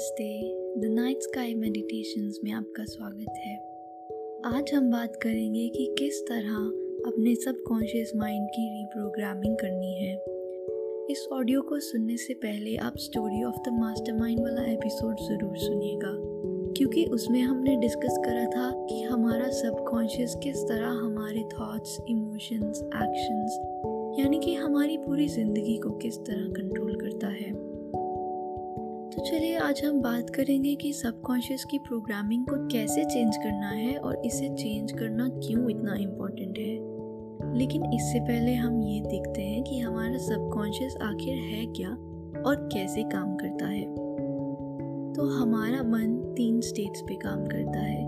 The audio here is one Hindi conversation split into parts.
नमस्ते। द नाइट स्काई मेडिटेशंस में आपका स्वागत है। आज हम बात करेंगे कि किस तरह अपने सबकॉन्शियस माइंड की रीप्रोग्रामिंग करनी है। इस ऑडियो को सुनने से पहले आप स्टोरी ऑफ़ द मास्टरमाइंड वाला एपिसोड ज़रूर सुनिएगा, क्योंकि उसमें हमने डिस्कस करा था कि हमारा सबकॉन्शियस किस तरह हमारे थॉट्स इमोशंस एक्शंस यानी कि हमारी पूरी ज़िंदगी को किस तरह कंट्रोल करता है। तो चलिए आज हम बात करेंगे कि सबकॉन्शियस की प्रोग्रामिंग को कैसे चेंज करना है और इसे चेंज करना क्यों इतना इम्पोर्टेंट है। लेकिन इससे पहले हम ये देखते हैं कि हमारा सबकॉन्शियस आखिर है क्या और कैसे काम करता है। तो हमारा मन तीन स्टेट्स पे काम करता है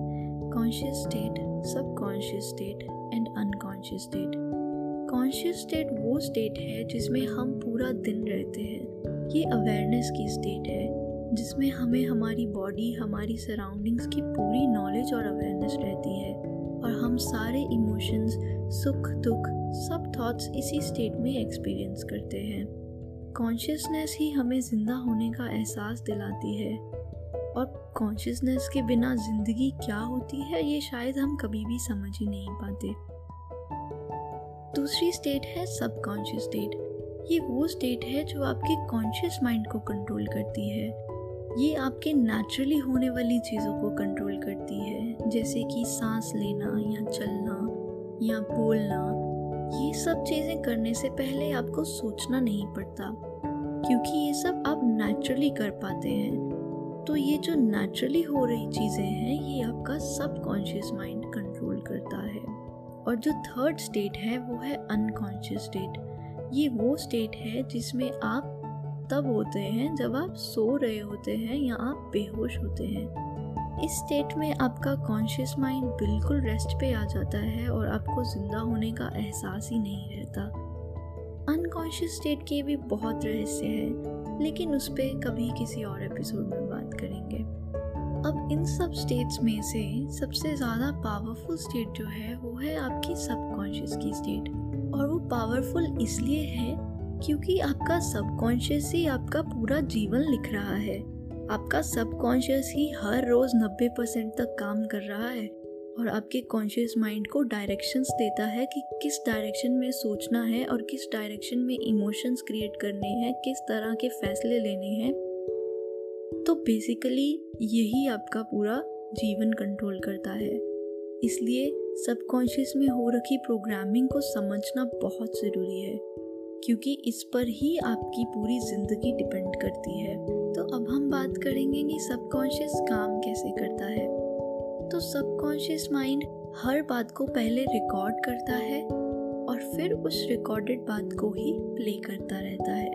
conscious state subconscious state and unconscious state conscious state वो स्टेट है जिसमें हम पूरा दिन रहते हैं। ये अवेयरनेस की स्टेट है। जिसमें हमें हमारी बॉडी हमारी सराउंडिंग्स की पूरी नॉलेज और अवेयरनेस रहती है। और हम सारे इमोशंस सुख, दुख, सब थॉट्स इसी स्टेट में एक्सपीरियंस करते हैं। कॉन्शियसनेस ही हमें ज़िंदा होने का एहसास दिलाती है। और कॉन्शियसनेस के बिना ज़िंदगी क्या होती है, ये शायद हम कभी भी समझ ही नहीं पाते। दूसरी स्टेट है सबकॉन्शियस स्टेट ये वो स्टेट है जो आपके कॉन्शियस माइंड को कंट्रोल करती है। ये आपके नेचुरली होने वाली चीज़ों को कंट्रोल करती है, जैसे कि सांस लेना या चलना या बोलना। ये सब चीज़ें करने से पहले आपको सोचना नहीं पड़ता, क्योंकि ये सब आप नेचुरली कर पाते हैं। तो ये जो नेचुरली हो रही चीज़ें हैं, ये आपका सबकॉन्शियस माइंड कंट्रोल करता है। और जो थर्ड स्टेट है, वो है अनकॉन्शियस स्टेट ये वो स्टेट है जिसमें आप तब होते हैं जब आप सो रहे होते हैं या आप बेहोश होते हैं। इस स्टेट में आपका कॉन्शियस माइंड बिल्कुल रेस्ट पे आ जाता है और आपको ज़िंदा होने का एहसास ही नहीं रहता। अनकॉन्शियस स्टेट के भी बहुत रहस्य है, लेकिन उस पर कभी किसी और एपिसोड में बात करेंगे। अब इन सब स्टेट्स में से सबसे ज़्यादा पावरफुल स्टेट जो है, वो है आपकी सबकॉन्शियस की स्टेट और वो पावरफुल इसलिए है क्योंकि आपका सबकॉन्शियस ही आपका पूरा जीवन लिख रहा है। आपका सबकॉन्शियस ही हर रोज़ 90 परसेंट तक काम कर रहा है और आपके कॉन्शियस माइंड को डायरेक्शंस देता है कि किस डायरेक्शन में सोचना है और किस डायरेक्शन में इमोशंस क्रिएट करने हैं, किस तरह के फैसले लेने हैं। तो बेसिकली यही आपका पूरा जीवन कंट्रोल करता है। इसलिए सबकॉन्शियस में हो रखी प्रोग्रामिंग को समझना बहुत ज़रूरी है। क्योंकि इस पर ही आपकी पूरी ज़िंदगी डिपेंड करती है। तो अब हम बात करेंगे कि सबकॉन्शियस काम कैसे करता है। तो सबकॉन्शियस माइंड हर बात को पहले रिकॉर्ड करता है और फिर उस रिकॉर्डेड बात को ही प्ले करता रहता है।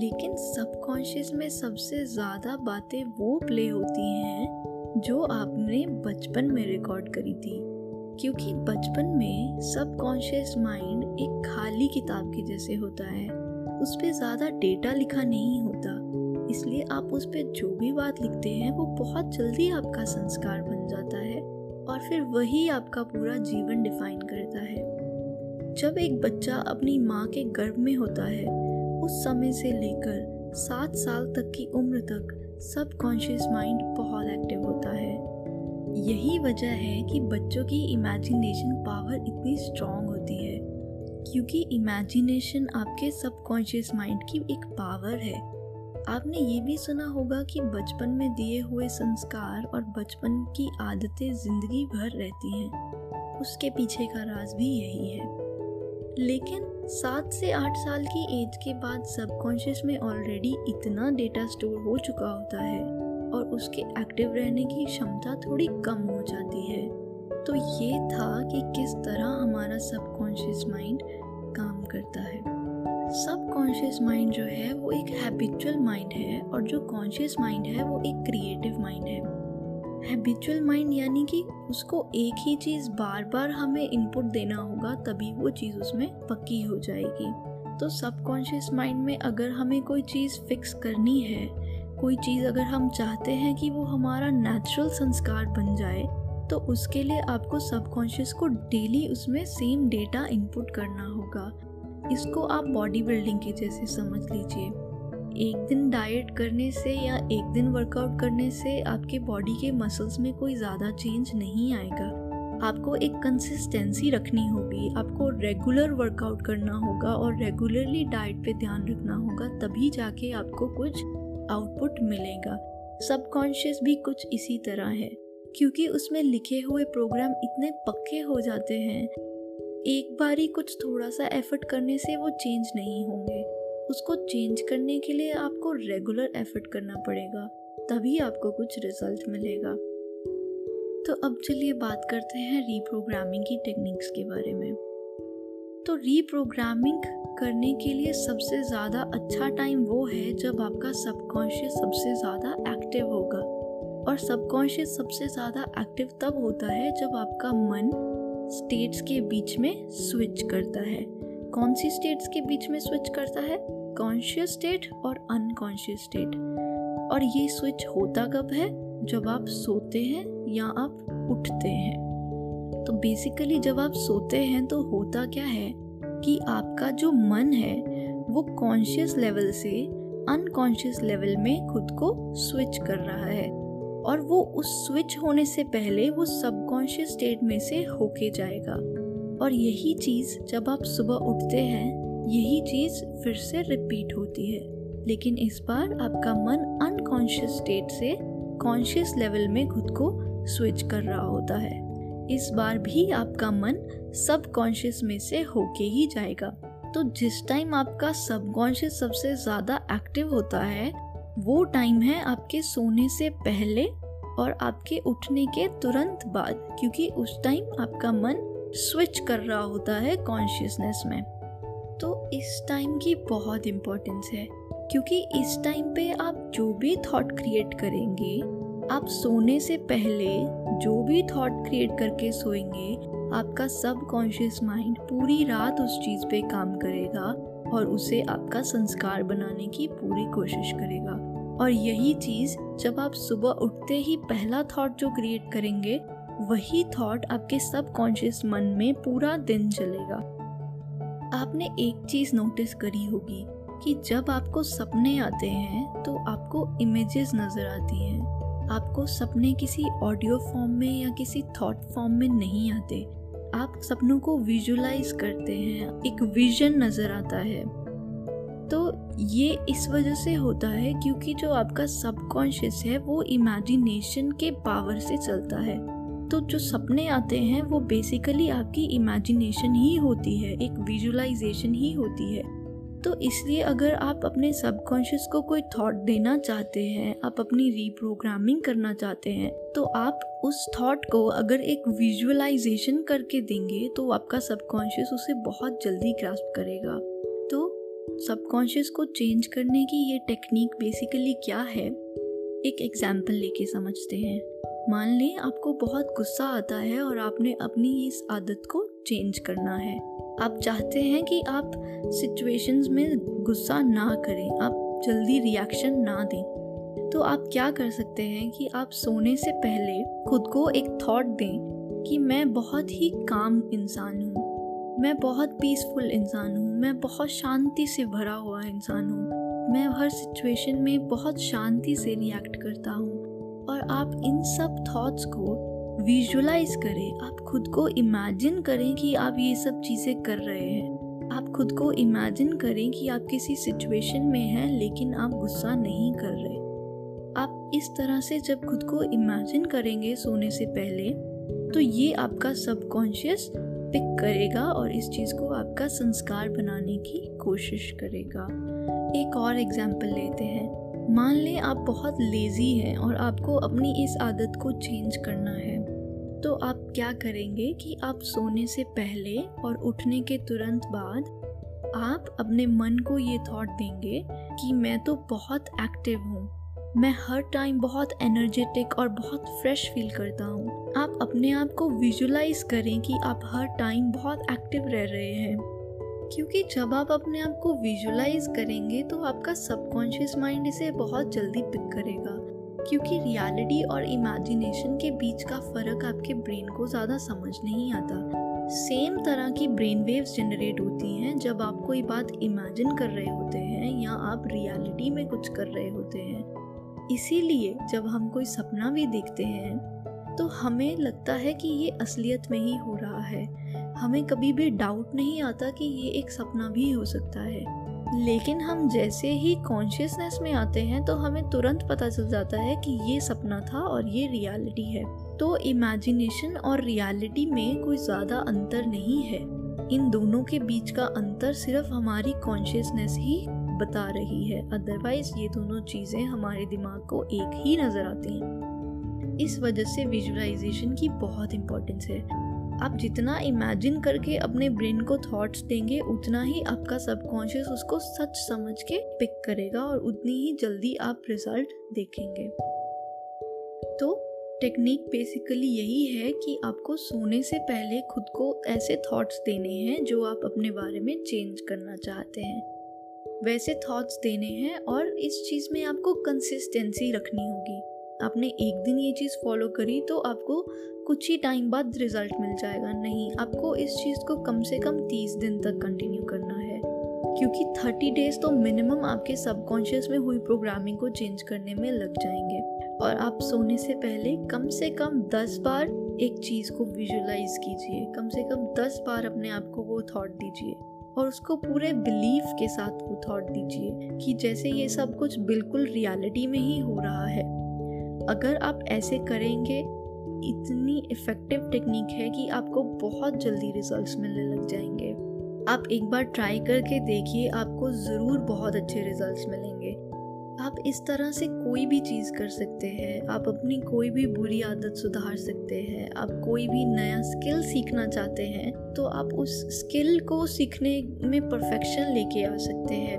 लेकिन सबकॉन्शियस में सबसे ज़्यादा बातें वो प्ले होती हैं जो आपने बचपन में रिकॉर्ड करी थी। क्योंकि बचपन में सबकॉन्शियस माइंड एक खाली किताब के जैसे होता है। उस पर ज़्यादा डेटा लिखा नहीं होता। इसलिए आप उस पर जो भी बात लिखते हैं, वो बहुत जल्दी आपका संस्कार बन जाता है और फिर वही आपका पूरा जीवन डिफाइन करता है। जब एक बच्चा अपनी माँ के गर्भ में होता है, उस समय से लेकर सात साल तक की उम्र तक सबकॉन्शियस माइंड बहुत एक्टिव होता है। यही वजह है कि बच्चों की इमेजिनेशन पावर इतनी स्ट्रॉन्ग होती है, क्योंकि इमेजिनेशन आपके सबकॉन्शियस माइंड की एक पावर है। आपने ये भी सुना होगा कि बचपन में दिए हुए संस्कार और बचपन की आदतें ज़िंदगी भर रहती हैं। उसके पीछे का राज भी यही है। लेकिन सात से आठ साल की एज के बाद सबकॉन्शियस में ऑलरेडी इतना डेटा स्टोर हो चुका होता है। और उसके एक्टिव रहने की क्षमता थोड़ी कम हो जाती है। तो ये था कि किस तरह हमारा सबकॉन्शियस माइंड काम करता है। सबकॉन्शियस माइंड जो है, वो एक हैबिचुअल माइंड है और जो कॉन्शियस माइंड है, वो एक क्रिएटिव माइंड है। हैबिचुअल माइंड यानी कि उसको एक ही चीज़ बार बार हमें इनपुट देना होगा, तभी वो चीज़ उसमें पक्की हो जाएगी। तो सबकॉन्शियस माइंड में अगर हमें कोई चीज़ फिक्स करनी है कोई चीज़ अगर हम चाहते हैं कि वो हमारा नेचुरल संस्कार बन जाए तो उसके लिए आपको सबकॉन्शियस को डेली उसमें सेम डेटा इनपुट करना होगा। इसको आप बॉडी बिल्डिंग के जैसे समझ लीजिए। एक दिन डाइट करने से या एक दिन वर्कआउट करने से आपके बॉडी के मसल्स में कोई ज़्यादा चेंज नहीं आएगा। आपको एक कंसिस्टेंसी रखनी होगी। आपको रेगुलर वर्कआउट करना होगा और रेगुलरली डाइट पे ध्यान रखना होगा, तभी जाके आपको कुछ आउटपुट मिलेगा। सबकॉन्शियस भी कुछ इसी तरह है, क्योंकि उसमें लिखे हुए प्रोग्राम इतने पक्के हो जाते हैं। एक बार ही कुछ थोड़ा सा एफर्ट करने से वो चेंज नहीं होंगे। उसको चेंज करने के लिए आपको रेगुलर एफर्ट करना पड़ेगा, तभी आपको कुछ रिज़ल्ट मिलेगा। तो अब चलिए बात करते हैं रीप्रोग्रामिंग की टेक्निक्स के बारे में। तो रीप्रोग्रामिंग करने के लिए सबसे ज़्यादा अच्छा टाइम वो है जब आपका सबकॉन्शियस सबसे ज़्यादा एक्टिव होगा। और सबकॉन्शियस सबसे ज़्यादा एक्टिव तब होता है जब आपका मन स्टेट्स के बीच में स्विच करता है। कौन सी स्टेट्स के बीच में स्विच करता है? कॉन्शियस स्टेट और अनकॉन्शियस स्टेट और ये स्विच होता कब है? जब आप सोते हैं या आप उठते हैं। तो बेसिकली जब आप सोते हैं तो होता क्या है कि आपका जो मन है, वो कॉन्शियस लेवल से अनकॉन्शियस लेवल में खुद को स्विच कर रहा है। और वो उस स्विच होने से पहले वो सबकॉन्शियस स्टेट में से होके जाएगा। और यही चीज़ जब आप सुबह उठते हैं, यही चीज़ फिर से रिपीट होती है। लेकिन इस बार आपका मन अनकॉन्शियस स्टेट से कॉन्शियस लेवल में खुद को स्विच कर रहा होता है। इस बार भी आपका मन सब कॉन्शियस में से होके ही जाएगा। तो जिस टाइम आपका सबकॉन्शियस सबसे ज़्यादा एक्टिव होता है, वो टाइम है आपके सोने से पहले और आपके उठने के तुरंत बाद, क्योंकि उस टाइम आपका मन स्विच कर रहा होता है कॉन्शियसनेस में। तो इस टाइम की बहुत इम्पोर्टेंस है, क्योंकि इस टाइम पे आप जो भी थॉट क्रिएट करेंगे आप सोने से पहले जो भी थॉट क्रिएट करके सोएँगे, आपका सब कॉन्शियस माइंड पूरी रात उस चीज़ पे काम करेगा और उसे आपका संस्कार बनाने की पूरी कोशिश करेगा। और यही चीज़ जब आप सुबह उठते ही पहला थॉट जो क्रिएट करेंगे, वही थॉट आपके सब कॉन्शियस मन में पूरा दिन चलेगा। आपने एक चीज़ नोटिस करी होगी कि जब आपको सपने आते हैं तो आपको इमेजेस नज़र आती हैं। आपको सपने किसी ऑडियो फॉर्म में या किसी थॉट फॉर्म में नहीं आते। आप सपनों को विजुलाइज करते हैं, एक विजन नज़र आता है। तो ये इस वजह से होता है क्योंकि जो आपका सबकॉन्शियस है, वो इमेजिनेशन के पावर से चलता है। तो जो सपने आते हैं, वो बेसिकली आपकी इमेजिनेशन ही होती है, एक विजुलाइजेशन ही होती है। तो इसलिए अगर आप अपने सबकॉन्शियस को कोई थॉट देना चाहते हैं, आप अपनी रीप्रोग्रामिंग करना चाहते हैं तो आप उस थॉट को अगर एक विजुअलाइजेशन करके देंगे तो आपका सबकॉन्शियस उसे बहुत जल्दी ग्रास्प करेगा। तो सबकॉन्शियस को चेंज करने की ये टेक्निक बेसिकली क्या है? एक एग्ज़ाम्पल लेके समझते हैं। मान लें, आपको बहुत गुस्सा आता है और आपने अपनी इस आदत को चेंज करना है। आप चाहते हैं कि आप सिचुएशंस में गुस्सा ना करें, आप जल्दी रिएक्शन ना दें। तो आप क्या कर सकते हैं कि आप सोने से पहले खुद को एक थॉट दें कि मैं बहुत ही काम इंसान हूँ, मैं बहुत पीसफुल इंसान हूँ, मैं बहुत शांति से भरा हुआ इंसान हूँ, मैं हर सिचुएशन में बहुत शांति से रिएक्ट करता हूँ। और आप इन सब थॉट्स को विजुलाइज करें। आप खुद को इमेजिन करें कि आप ये सब चीज़ें कर रहे हैं। आप खुद को इमेजिन करें कि आप किसी सिचुएशन में हैं, लेकिन आप गुस्सा नहीं कर रहे। आप इस तरह से जब खुद को इमेजिन करेंगे सोने से पहले तो ये आपका सबकॉन्शियस पिक करेगा और इस चीज़ को आपका संस्कार बनाने की कोशिश करेगा। एक और एग्ज़ाम्पल लेते हैं। मान लें आप बहुत लेज़ी हैं और आपको अपनी इस आदत को चेंज करना है। तो आप क्या करेंगे कि आप सोने से पहले और उठने के तुरंत बाद आप अपने मन को ये थॉट देंगे कि मैं तो बहुत एक्टिव हूँ। मैं हर टाइम बहुत एनर्जेटिक और बहुत फ्रेश फील करता हूँ। आप अपने आप को विजुलाइज करें कि आप हर टाइम बहुत एक्टिव रह रहे हैं। क्योंकि जब आप अपने आप को विजुलाइज करेंगे तो आपका सबकॉन्शियस माइंड इसे बहुत जल्दी पिक करेगा। क्योंकि रियलिटी और इमेजिनेशन के बीच का फ़र्क आपके ब्रेन को ज़्यादा समझ नहीं आता। सेम तरह की ब्रेन वेव्स जनरेट होती हैं जब आप कोई बात इमेजिन कर रहे होते हैं या आप रियलिटी में कुछ कर रहे होते हैं। इसीलिए जब हम कोई सपना भी देखते हैं तो हमें लगता है कि ये असलियत में ही हो रहा है। हमें कभी भी डाउट नहीं आता कि ये एक सपना भी हो सकता है। लेकिन हम जैसे ही कॉन्शियसनेस में आते हैं तो हमें तुरंत पता चल जाता है कि ये सपना था और ये रियलिटी है। तो इमेजिनेशन और रियलिटी में कोई ज़्यादा अंतर नहीं है। इन दोनों के बीच का अंतर सिर्फ़ हमारी कॉन्शियसनेस ही बता रही है। अदरवाइज़ ये दोनों चीज़ें हमारे दिमाग को एक ही नज़र आती हैं। इस वजह से विजुअलाइजेशन की बहुत इम्पोर्टेंस है। आप जितना इमेजिन करके अपने ब्रेन को थॉट्स देंगे, उतना ही आपका सबकॉन्शियस उसको सच समझ के पिक करेगा और उतनी ही जल्दी आप रिज़ल्ट देखेंगे। तो टेक्निक बेसिकली यही है कि आपको सोने से पहले खुद को ऐसे थॉट्स देने हैं जो आप अपने बारे में चेंज करना चाहते हैं। वैसे थॉट्स देने हैं और इस चीज़ में आपको कंसिस्टेंसी रखनी होगी। आपने एक दिन ये चीज़ फॉलो करी तो आपको कुछ ही टाइम बाद रिज़ल्ट मिल जाएगा। नहीं, आपको इस चीज़ को कम से कम तीस दिन तक कंटिन्यू करना है। क्योंकि थर्टी डेज़ तो मिनिमम आपके सबकॉन्शियस में हुई प्रोग्रामिंग को चेंज करने में लग जाएँगे। और आप सोने से पहले कम से कम दस बार एक चीज़ को विजुलाइज कीजिए। कम से कम दस बार अपने आप को वो थॉट दीजिए और उसको पूरे बिलीफ के साथ वो थॉट दीजिए कि जैसे ये सब कुछ बिल्कुल रियलिटी में ही हो रहा है। अगर आप ऐसे करेंगे, इतनी इफ़ेक्टिव टेक्निक है कि आपको बहुत जल्दी रिजल्ट्स मिलने लग जाएँगे। आप एक बार ट्राई करके देखिए, आपको ज़रूर बहुत अच्छे रिजल्ट्स मिलेंगे। आप इस तरह से कोई भी चीज़ कर सकते हैं, आप अपनी कोई भी बुरी आदत सुधार सकते हैं, आप कोई भी नया स्किल सीखना चाहते हैं तो आप उस स्किल को सीखने में परफेक्शन लेके आ सकते हैं।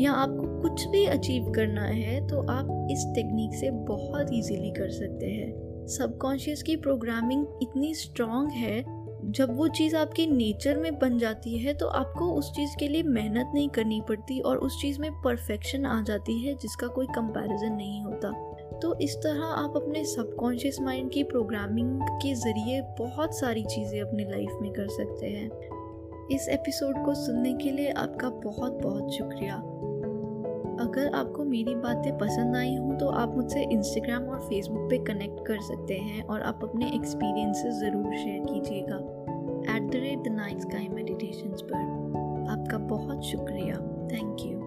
या आपको कुछ भी अचीव करना है तो आप इस टेक्निक से बहुत इजीली कर सकते हैं। सबकॉन्शियस की प्रोग्रामिंग इतनी स्ट्रॉन्ग है, जब वो चीज़ आपकी नेचर में बन जाती है तो आपको उस चीज़ के लिए मेहनत नहीं करनी पड़ती और उस चीज़ में परफेक्शन आ जाती है, जिसका कोई कंपैरिजन नहीं होता। तो इस तरह आप अपने सबकॉन्शियस माइंड की प्रोग्रामिंग के ज़रिए बहुत सारी चीज़ें अपनी लाइफ में कर सकते हैं। इस एपिसोड को सुनने के लिए आपका बहुत बहुत शुक्रिया। अगर आपको मेरी बातें पसंद आई हों तो आप मुझसे इंस्टाग्राम और फेसबुक पे कनेक्ट कर सकते हैं और आप अपने एक्सपीरियंसेस ज़रूर शेयर कीजिएगा। At the rate the night sky meditation पर। आपका बहुत शुक्रिया। Thank you